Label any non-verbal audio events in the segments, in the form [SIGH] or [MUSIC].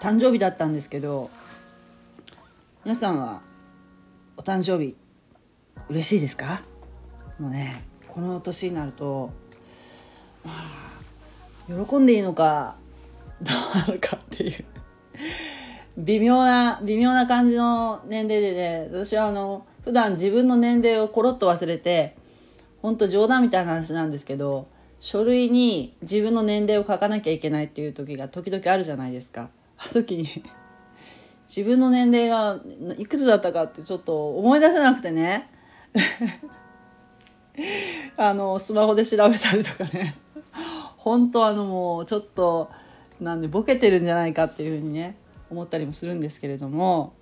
誕生日だったんですけど皆さんはお誕生日嬉しいですか？もうねこの年になると、まあ、喜んでいいのかどうなのかっていう。微妙な微妙な感じの年齢でね私はあの普段自分の年齢をコロッと忘れて本当冗談みたいな話なんですけど書類に自分の年齢を書かなきゃいけないっていう時が時々あるじゃないですか。あの時に。[LAUGHS] 自分の年齢がいくつだったかってちょっと思い出せなくてね。[LAUGHS] あのスマホで調べたりとかね。本当あのもうちょっとなんでボケてるんじゃないかっていうふうにね思ったりもするんですけれども。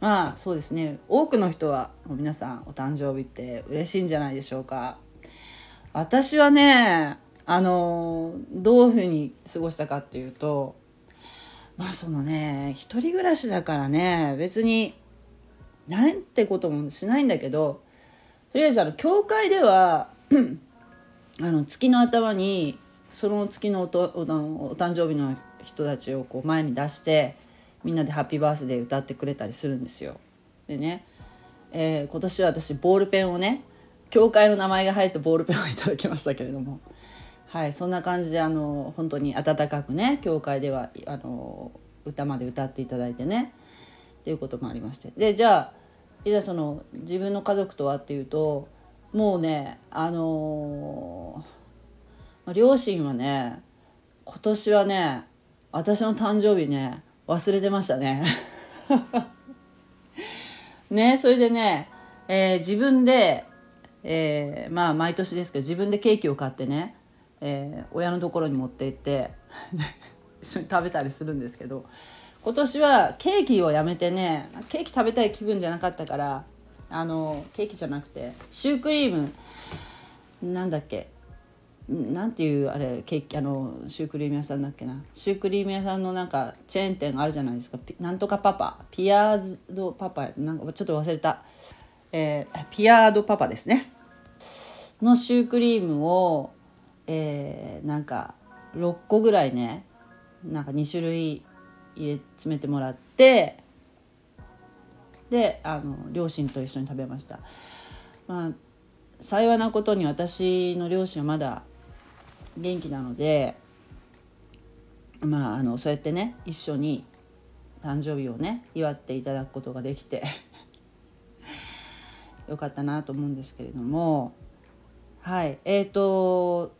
まあそうですね。多くの人はもう皆さんお誕生日って嬉しいんじゃないでしょうか。私はねあのどういうふうに過ごしたかっていうとまあそのね一人暮らしだからね別になんてこともしないんだけどとりあえずあの教会では [CLEARS THROAT] あの月の頭にその月のおとお誕生日の人たちをこう前に出してみんなで「ハッピーバースデー」歌ってくれたりするんですよ。でね、えー、今年は私ボールペンをね教会の名前が入ったボールペンをいただきましたけれども。はいそんな感じであの本当に温かくね教会ではあの歌まで歌っていただいてね。っていうこともありまして。でじゃあいざその自分の家族とはっていうともうねあのー、両親はね今年はね私の誕生日ね忘れてましたね。[LAUGHS] ねそれでね、えー、自分で、えー、まあ毎年ですけど自分でケーキを買ってね、えー、親のところに持って行って [LAUGHS] 一緒に食べたりするんですけど今年はケーキをやめてねケーキ食べたい気分じゃなかったからあのケーキじゃなくてシュークリームなんだっけなんていうあれケーキあのシュークリーム屋さんだっけな。シュークリーム屋さんのなんかチェーン店あるじゃないですか。なんとかパパ。ピアードパパなんかちょっと忘れた、えー、ピアードパパですね。のシュークリームを、えー、なんか6個ぐらいねなんか2種類入れ詰めてもらってであの両親と一緒に食べました。まあ幸いなことに私の両親はまだ元気なのでまああのそうやってね一緒に誕生日をね祝っていただくことができて [LAUGHS] よかったなと思うんですけれどもはいえーと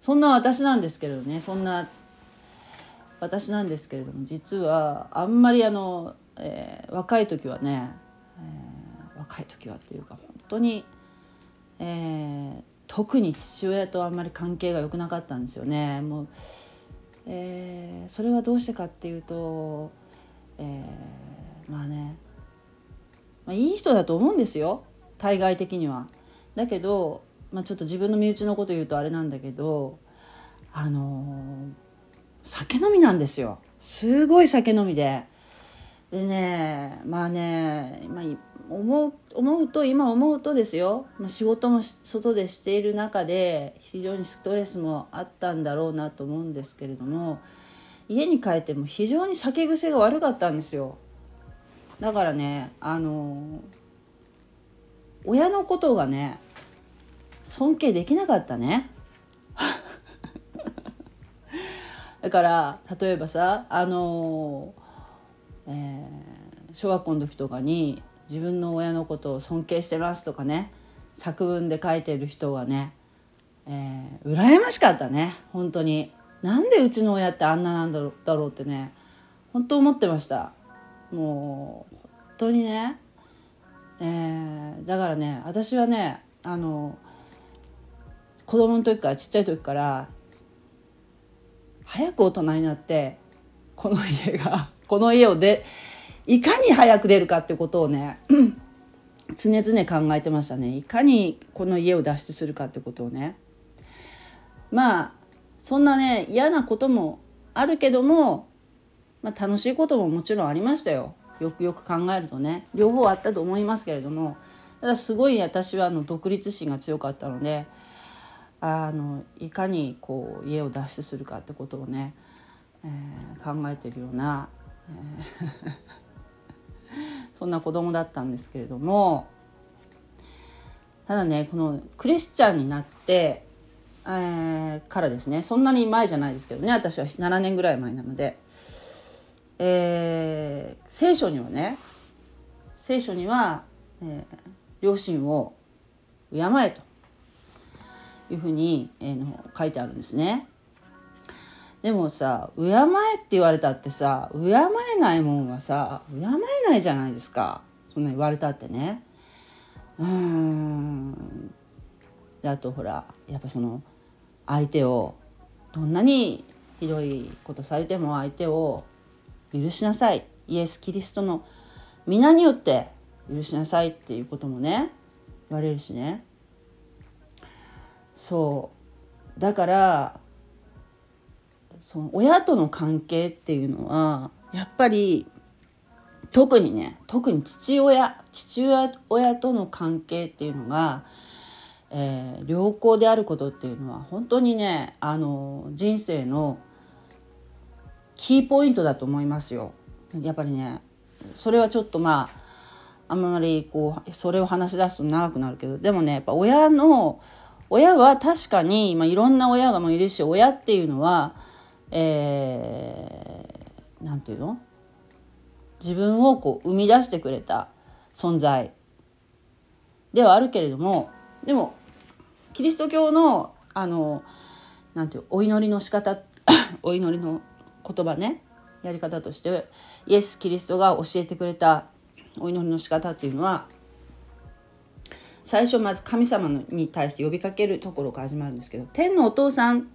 そんな私なんですけれどねそんな私なんですけれども実はあんまりあの、えー、若い時はね、えー、若い時はっていうか本当に、えー、特に父親とあんまり関係が良くなかったんですよね。もうえー、それはどうしてかっていうと、えー、まあね、まあ、いい人だと思うんですよ対外的には。だけど、まあ、ちょっと自分の身内のこと言うとあれなんだけどあのー、酒飲みなんですよすごい酒飲みで。でねまあね、まあ、思う思うと今思うとですよ、仕事も外でしている中で非常にストレスもあったんだろうなと思うんですけれども家に帰っても非常に酒癖が悪かったんですよ。だからねあの親のことがね尊敬できなかったね。[LAUGHS] だから例えばさあの、えー、小学校の時とかに自分の親のことを尊敬してますとかね作文で書いてる人がね、えー、羨ましかったね本当に。なんでうちの親ってあんななんだろだろうってね本当思ってました。もう本当にね、えー、だからね私はねあの子供の時からちっちゃい時から早く大人になってこの家がこの家をでいかに早く出るかってことをね常々考えてましたね。いかにこの家を脱出するかってことをね。まあそんなね嫌なこともあるけども、まあ、楽しいことももちろんありましたよ。よくよく考えるとね。両方あったと思いますけれども。ただすごい私はあの独立心が強かったのであのいかにこう家を脱出するかってことをね、えー、考えてるような、[LAUGHS] そんな子供だったんですけれどもただねこのクリスチャンになって、えー、からですねそんなに前じゃないですけどね私は7年ぐらい前なので、えー、聖書にはね聖書には、えー、両親を敬えというふうに、えー、の書いてあるんですね。でもさ敬えって言われたってさ敬えないもんはさ敬えないじゃないですか。そんな言われたってね。うん。であとほらやっぱその相手をどんなにひどいことされても相手を許しなさい。イエス・キリストの皆によって許しなさいっていうこともね言われるしね。そう。だからその親との関係っていうのはやっぱり特にね特に父親父親との関係っていうのが、えー、良好であることっていうのは本当にねあの人生のキーポイントだと思いますよ。やっぱりねそれはちょっとまああんまりこうそれを話し出すと長くなるけどでもねやっぱ親の親は確かに、まあ、いろんな親がもいるし親っていうのはえー、ていうの？自分をこう生み出してくれた存在。ではあるけれどもでもキリスト教のあのなんていうお祈りの仕方 [COUGHS] お祈りの言葉ねやり方としてイエス・キリストが教えてくれたお祈りの仕方っていうのは最初まず神様に対して呼びかけるところから始まるんですけど天のお父さん、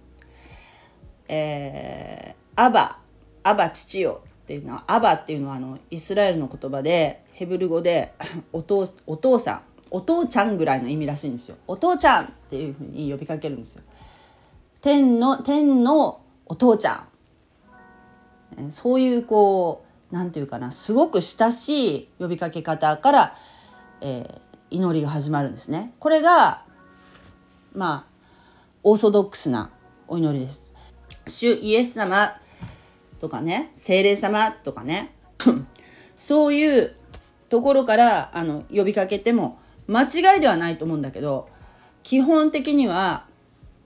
えー、アバアバ父よっていうのはアバっていうのはあのイスラエルの言葉でヘブル語で [CLEARS THROAT] お父お父さんお父ちゃんぐらいの意味らしいんですよお父ちゃんっていうふうに呼びかけるんですよ天の天のお父ちゃんそういうこう何て言うかなすごく親しい呼びかけ方から、えー、祈りが始まるんですね。これがまあオーソドックスなお祈りです。主イエス様とかね精霊様とかね [LAUGHS] そういうところからあの呼びかけても間違いではないと思うんだけど基本的には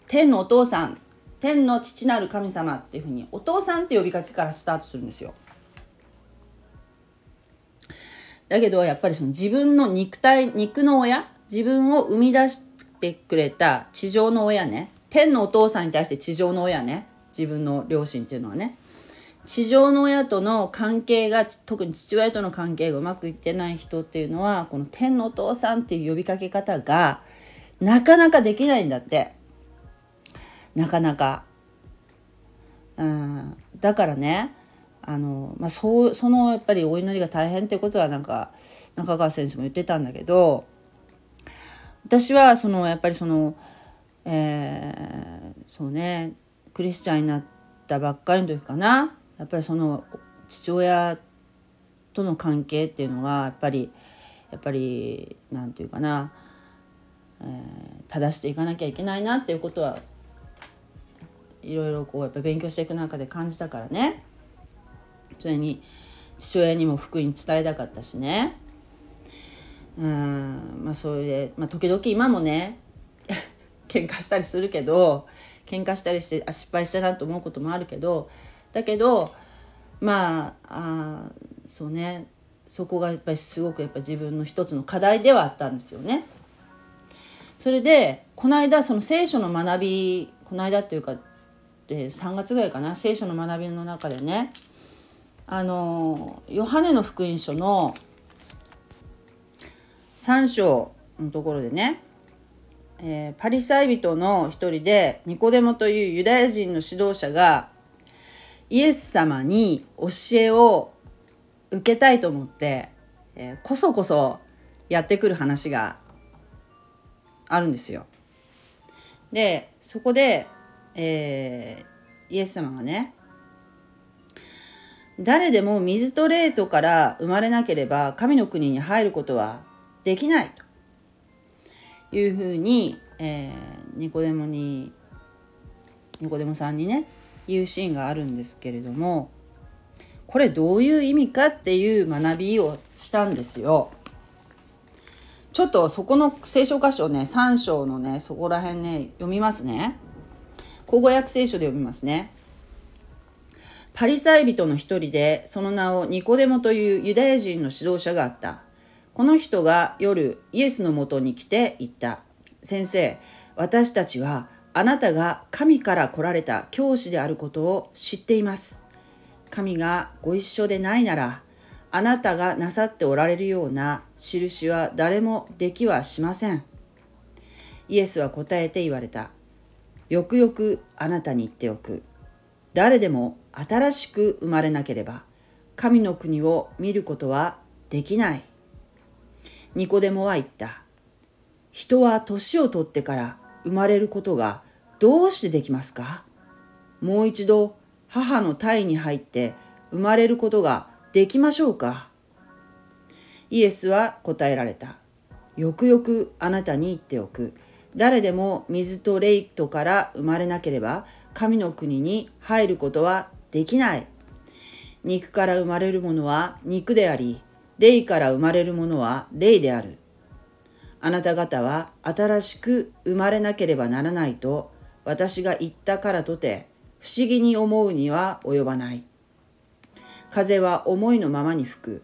天のお父さん天の父なる神様っていうふうにお父さんって呼びかけからスタートするんですよ。だけどやっぱりその自分の肉体肉の親自分を生み出してくれた地上の親ね天のお父さんに対して地上の親ね自分の両親っていうのはね。地上の親との関係が特に父親との関係がうまくいってない人っていうのはこの天のお父さんっていう呼びかけ方がなかなかできないんだって。なかなか。うん、だからねあの、まあ、そうそのやっぱりお祈りが大変ってことはなんか中川先生も言ってたんだけど私はそのやっぱりその、えー、そうねクリスチャンになったばっかりの時かな。やっぱりその父親との関係っていうのがやっぱりやっぱりなんていうかな、えー、正していかなきゃいけないなっていうことはいろいろこうやっぱ勉強していく中で感じたからね。それに父親にも福音伝えたかったしね。うんまあそれで、まあ、時々今もね [LAUGHS] 喧嘩したりするけど喧嘩したりしてあ失敗したなと思うこともあるけどだけどまああそうねそこがやっぱりすごくやっぱ自分の一つの課題ではあったんですよね。それでこの間その聖書の学びこの間っていうかで3月ぐらいかな？聖書の学びの中でねあのヨハネの福音書の3章のところでね、えー、パリサイ人の一人でニコデモというユダヤ人の指導者がイエス様に教えを受けたいと思って、えー、こそこそやってくる話があるんですよ。でそこで、えー、イエス様がね誰でも水と霊とから生まれなければ神の国に入ることはできないというふうに、えー、ニコデモにニコデモさんにね言うシーンがあるんですけれどもこれどういう意味かっていう学びをしたんですよ。ちょっとそこの聖書箇所ね3章のねそこら辺ね読みますね。口語訳聖書で読みますね。パリサイ人の一人でその名をニコデモというユダヤ人の指導者があった。この人が夜イエスのもとに来て言った。先生、私たちはあなたが神から来られた教師であることを知っています。神がご一緒でないなら、あなたがなさっておられるような印は誰もできはしません。イエスは答えて言われた。よくよくあなたに言っておく。誰でも新しく生まれなければ、神の国を見ることはできない。ニコデモは言った。人は年を取ってから生まれることがどうしてできますか？もう一度母の体に入って生まれることができましょうか？イエスは答えられた。よくよくあなたに言っておく。誰でも水と霊とから生まれなければ神の国に入ることはできない。肉から生まれるものは肉であり、霊から生まれるものは霊である。あなた方は新しく生まれなければならないと私が言ったからとて不思議に思うには及ばない。風は思いのままに吹く。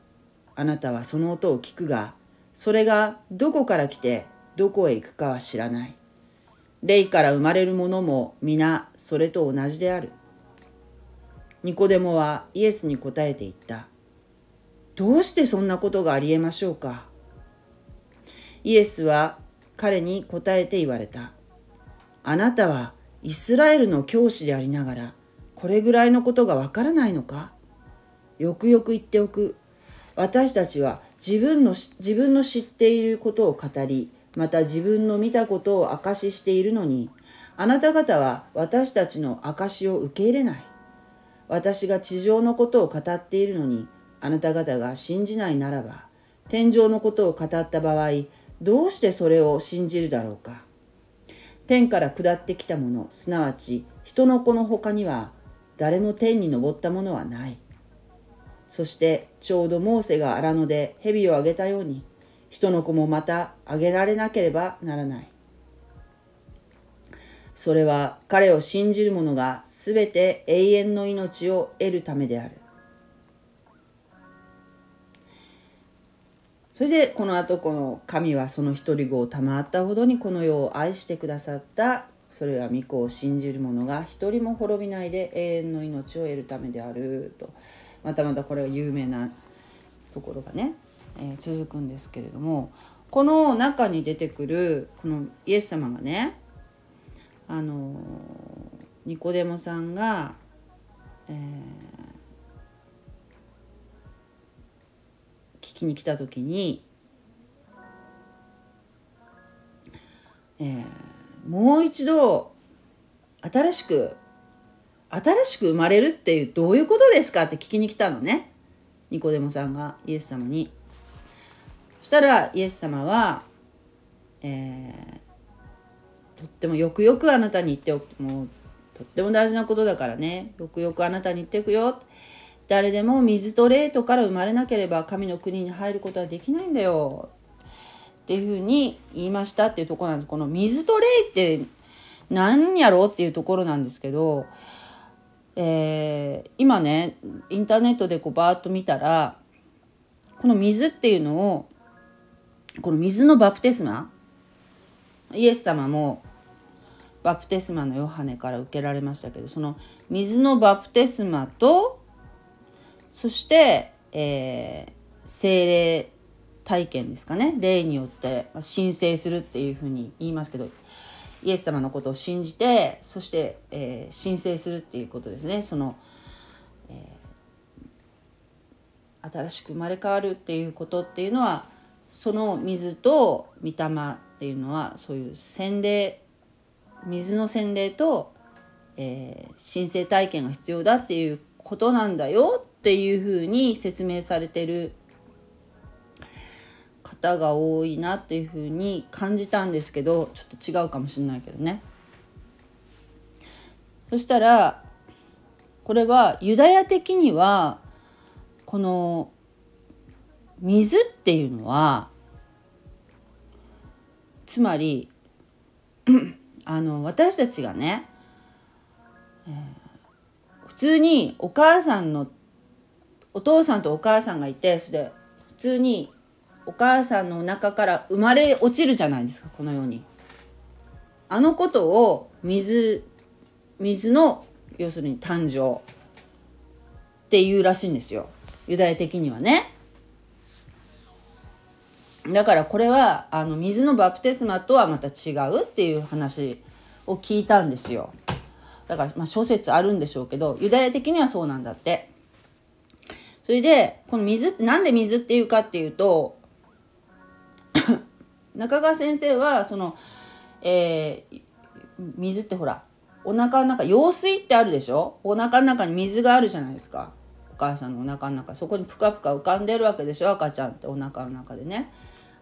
あなたはその音を聞くが、それがどこから来てどこへ行くかは知らない。霊から生まれるものも皆それと同じである。ニコデモはイエスに答えて言った。どうしてそんなことがありえましょうか？イエスは彼に答えて言われた。あなたはイスラエルの教師でありながら、これぐらいのことがわからないのか？よくよく言っておく。私たちは自分の自分の知っていることを語り、また自分の見たことを証ししているのに、あなた方は私たちの証を受け入れない。私が地上のことを語っているのに、あなた方が信じないならば、天上のことを語った場合、どうしてそれを信じるだろうか。天から下ってきたもの、すなわち人の子の他には誰も天に昇ったものはない。そしてちょうどモーセが荒野で蛇をあげたように、人の子もまたあげられなければならない。それは彼を信じる者がすべて永遠の命を得るためである。それでこの後この神はその一人子を賜ったほどにこの世を愛してくださった。それは御子を信じる者が一人も滅びないで永遠の命を得るためであると。またまたこれは有名なところがね、えー、続くんですけれどもこの中に出てくるこのイエス様がねあのニコデモさんが、えーきに来た時に、えー、もう一度新しく新しく生まれるっていうどういうことですかって聞きに来たのね。ニコデモさんがイエス様に。そしたらイエス様は、えー、とってもよくよくあなたに言っておく。もうとっても大事なことだからね。よくよくあなたに言っておくよ。誰でも水と霊とから生まれなければ神の国に入ることはできないんだよ。っていうふうに言いましたっていうとこなんです。この水と霊って何やろうっていうところなんですけど、えー、今ねインターネットでこうバーッと見たらこの水っていうのをこの水のバプテスマイエス様もバプテスマのヨハネから受けられましたけどその水のバプテスマとそして、えー、精霊体験ですかね。霊によって申請するっていうふうに言いますけどイエス様のことを信じてそして、えー、申請するっていうことですね。その、えー、新しく生まれ変わるっていうことっていうのはその水と御霊っていうのはそういう洗礼水の洗礼と、えー、神体験が必要だっていうことなんだよっていうふうに説明されてる方が多いなっていうふうに感じたんですけどちょっと違うかもしれないけどね。そしたらこれはユダヤ的にはこの水っていうのはつまり [CLEARS THROAT] あの私たちがね、普通にお母さんのお父さんとお母さんがいてそれで普通にお母さんの中から生まれ落ちるじゃないですかこのように。あのことを水水の要するに誕生っていうらしいんですよユダヤ的にはね。だからこれはあの水のバプテスマとはまた違うっていう話を聞いたんですよ。だからまあ諸説あるんでしょうけどユダヤ的にはそうなんだって。それでこの水ってなんで水っていうかっていうと [COUGHS] 中川先生はその、えー、水ってほらお腹の中羊水ってあるでしょ？お腹の中に水があるじゃないですか。お母さんのお腹の中。そこにプカプカ浮かんでるわけでしょ？赤ちゃんってお腹の中でね。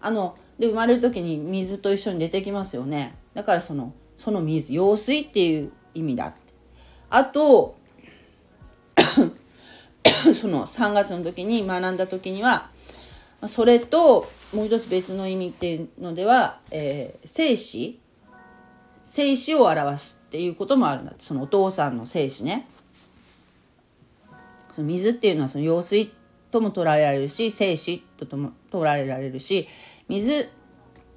あので生まれる時に水と一緒に出てきますよね。だからそのその水羊水っていう意味だって。あと [LAUGHS] その3月の時に学んだ時にはそれともう一つ別の意味っていうのでは、えー、生死生死を表すっていうこともあるんだって。そのお父さんの生死ね。水っていうのはその用水とも捉えられるし生死とも捉えられるし水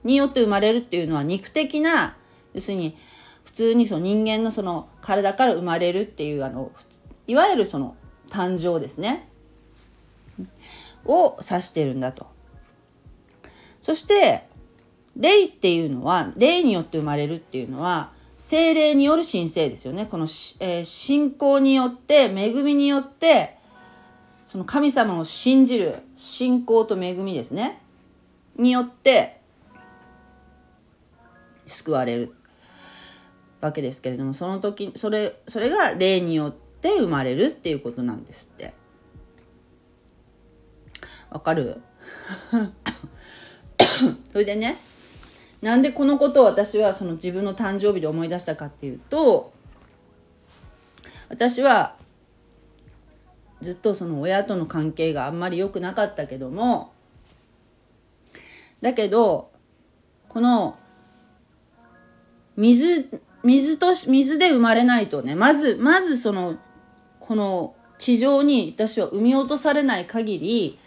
によって生まれるっていうのは肉的な要するに普通にその人間のその体から生まれるっていうあのいわゆるその誕生ですね。を指してるんだと。そして霊っていうのは霊によって生まれるっていうのは精霊による神聖ですよね。この、えー、信仰によって恵みによってその神様を信じる信仰と恵みですね。によって救われるわけですけれどもその時それそれが霊によって生まれるっていうことなんですって。わかる？[COUGHS] それでねなんでこのことを私はその自分の誕生日で思い出したかっていうと私はずっとその親との関係があんまり良くなかったけどもだけどこの水水と水で生まれないとねまずまずそのこの地上に私は産み落とされない限り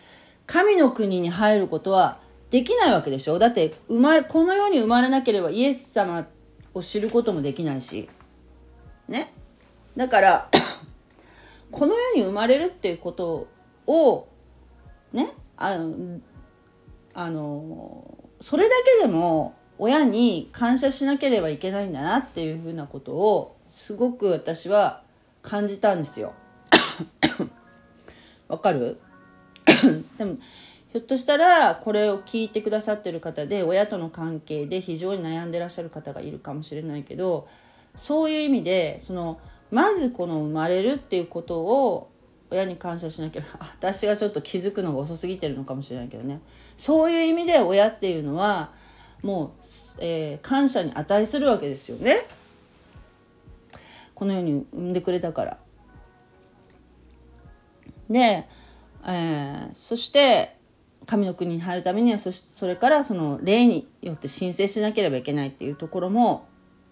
神の国に入ることはできないわけでしょ。だって生まれこの世に生まれなければイエス様を知ることもできないし。ね。だから [COUGHS] この世に生まれるっていうことをね。あのあのそれだけでも親に感謝しなければいけないんだなっていうふうなことをすごく私は感じたんですよ。[COUGHS] わかる？[COUGHS] でもひょっとしたらこれを聞いてくださってる方で親との関係で非常に悩んでらっしゃる方がいるかもしれないけどそういう意味でそのまずこの生まれるっていうことを親に感謝しなきゃ [LAUGHS] 私がちょっと気づくのが遅すぎてるのかもしれないけどね。そういう意味で親っていうのはもう、えー、感謝に値するわけですよね。このように産んでくれたから。で、えー、そして神の国に入るためにはそそれからその霊によって申請しなければいけないっていうところも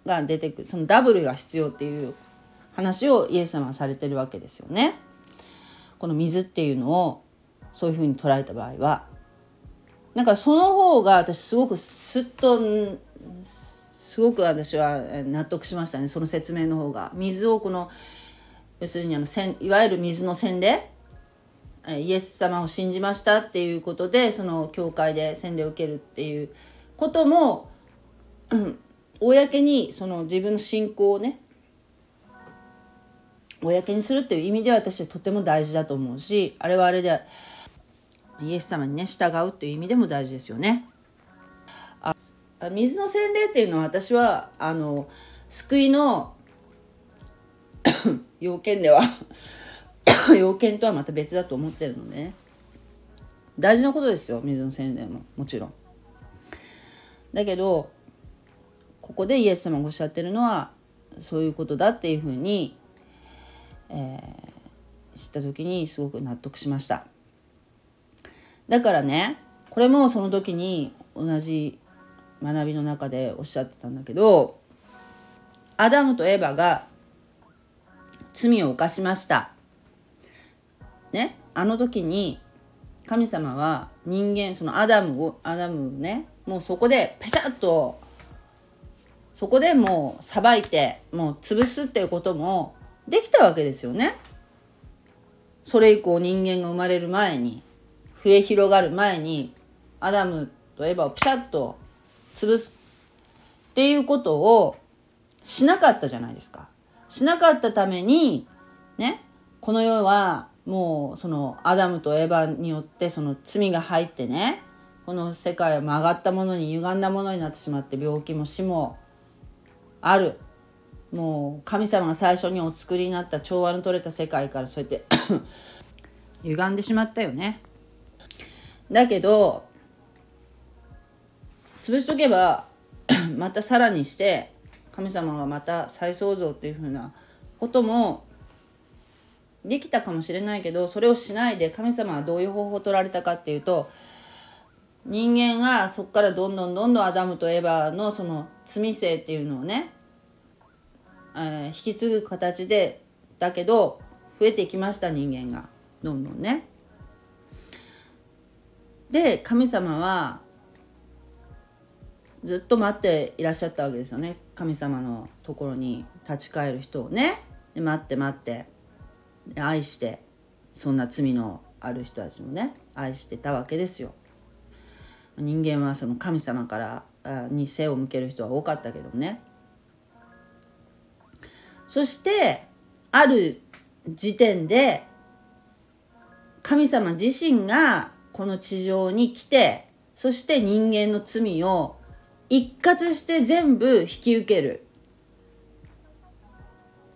が出てくるそのダブルが必要っていう話をイエス様はされてるわけですよね。この水っていうのをそういうふうに捉えた場合はだからその方が私すごくすっとすごく私は納得しましたねその説明の方が。水をこの要するにあのいわゆる水の洗礼イエス様を信じましたっていうことでその教会で洗礼を受けるっていうことも、うん、公にその自分の信仰をね公にするっていう意味では私はとても大事だと思うしあれはあれでイエス様にね従うっていう意味でも大事ですよね。水の洗礼っていうのは私はあの救いの [COUGHS] 要件では [COUGHS] 要件とはまた別だと思ってるのでね。大事なことですよ水の洗礼も。もちろん。だけどここでイエス様がおっしゃってるのはそういうことだっていうふうに、えー、知った時にすごく納得しました。だからねこれもその時に同じ学びの中でおっしゃってたんだけどアダムとエヴァが罪を犯しましたねあの時に神様は人間そのアダムをアダムをねもうそこでペシャッとそこでもうさばいてもう潰すっていうこともできたわけですよね。それ以降人間が生まれる前に増え広がる前にアダムとエヴァをピシャッと潰すっていうことをしなかったじゃないですか。しなかったためにねこの世はもうそのアダムとエヴァによってその罪が入ってねこの世界は曲がったものに歪んだものになってしまって病気も死もあるもう神様が最初にお作りになった調和の取れた世界からそうやって [COUGHS] 歪んでしまったよねだけど潰しとけば [COUGHS] またさらにして神様がまた再創造っていうふうなこともできたかもしれないけどそれをしないで神様はどういう方法を取られたかっていうと人間がそこからどんどんどんどんアダムとエヴァのその罪性っていうのをね、えー、引き継ぐ形でだけど増えていきました人間がどんどんね。で神様はずっと待っていらっしゃったわけですよね。神様のところに立ち返る人をね。で待って待って。愛してそんな罪のある人たちもね愛してたわけですよ。人間はその神様からに背を向ける人は多かったけどね。そしてある時点で神様自身がこの地上に来てそして人間の罪を一括して全部引き受ける。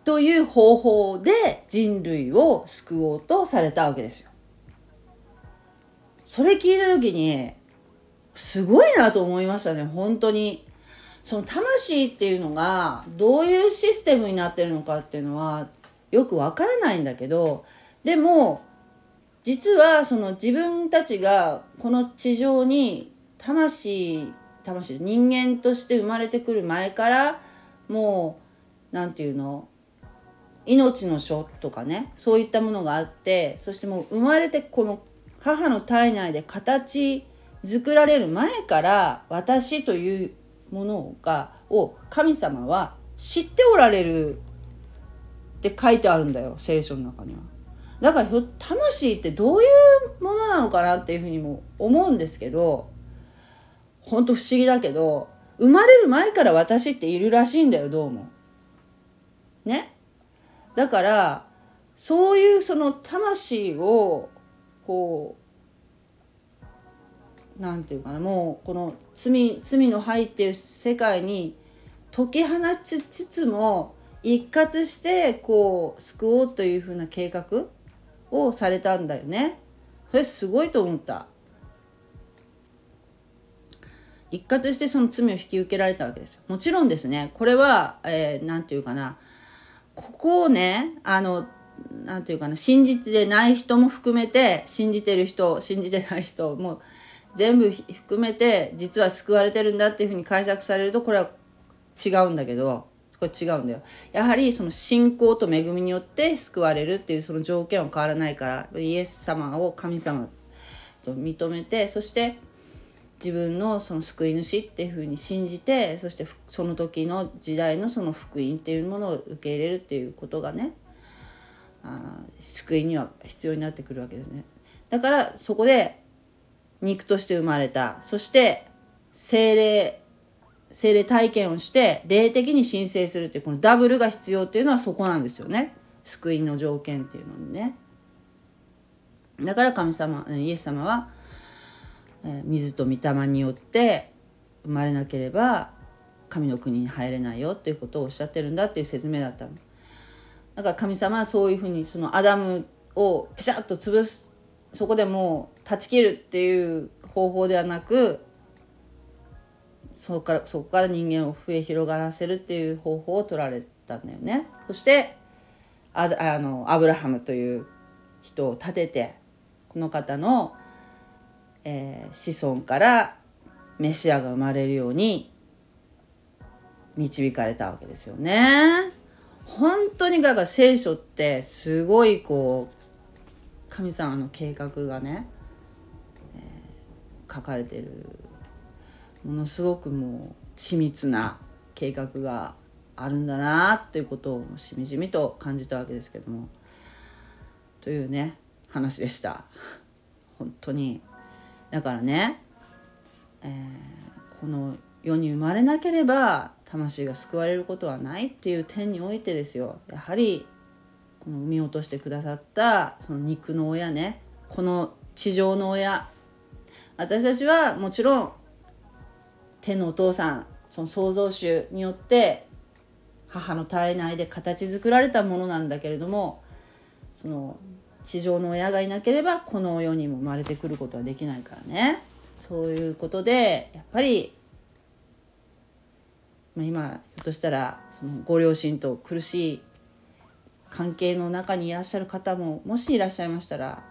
という方法で人類を救おうとされたわけですよ。それ聞いた時にすごいなと思いましたね。本当に。その魂っていうのがどういうシステムになってるのかっていうのはよくわからないんだけどでも実はその自分たちがこの地上に魂魂人間として生まれてくる前からもう何て言うの命の書とかねそういったものがあってそしてもう生まれてこの母の体内で形作られる前から私というものがを神様は知っておられるって書いてあるんだよ聖書の中には。だから魂ってどういうものなのかなっていうふうにも思うんですけどほんと不思議だけど生まれる前から私っているらしいんだよどうも。ね？だからそういうその魂をこう何て言うかなもうこの罪罪の入っている世界に解き放ちつつも一括してこう救おうというふうな計画をされたんだよね。それすごいと思った。一括してその罪を引き受けられたわけです。もちろんですね。これは何、えー、て言うかな。ここをねあの何て言うかな。信じてない人も含めて信じてる人信じてない人も全部含めて実は救われてるんだっていうふうに解釈されるとこれは違うんだけどこれ違うんだよ。やはりその信仰と恵みによって救われるっていうその条件は変わらないからイエス様を神様と認めてそして自分のその救い主っていうふうに信じてそしてその時の時代のその福音っていうものを受け入れるっていうことがねあ救いには必要になってくるわけですね。だからそこで肉として生まれた。そして精霊精霊体験をして霊的に申請するっていうこのダブルが必要っていうのはそこなんですよね。救いの条件っていうのにね。だから神様イエス様は水と御霊によって生まれなければ神の国に入れないよっていうことをおっしゃってるんだっていう説明だったのだから神様はそういうふうにそのアダムをピシャッと潰すそこでもう断ち切るっていう方法ではなくそこからそこから人間を増え広がらせるっていう方法を取られたんだよね。そしてああのアブラハムという人を立ててこの方の、えー、子孫からメシアが生まれるように導かれたわけですよね。本当にだから聖書ってすごいこう神様の計画がね、えー、書かれてる。ものすごくもう緻密な計画があるんだなということをしみじみと感じたわけですけども。というね話でした。本当に。だからね、えー、この世に生まれなければ魂が救われることはないっていう点においてですよ。やはりこの産み落としてくださったその肉の親ねこの地上の親。私たちはもちろん天のお父さんその創造主によって母の体内で形作られたものなんだけれどもその地上の親がいなければこの世にも生まれてくることはできないからね。そういうことでやっぱり、まあ、今ひょっとしたらそのご両親と苦しい関係の中にいらっしゃる方ももしいらっしゃいましたら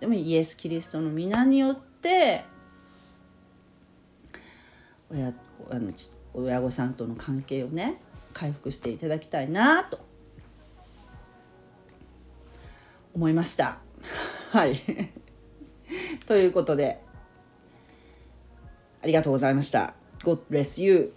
でもイエス・キリストの皆によって親あの親御さんとの関係をね回復していただきたいなと思いました。はい。ということで、ありがとうございました。God bless you.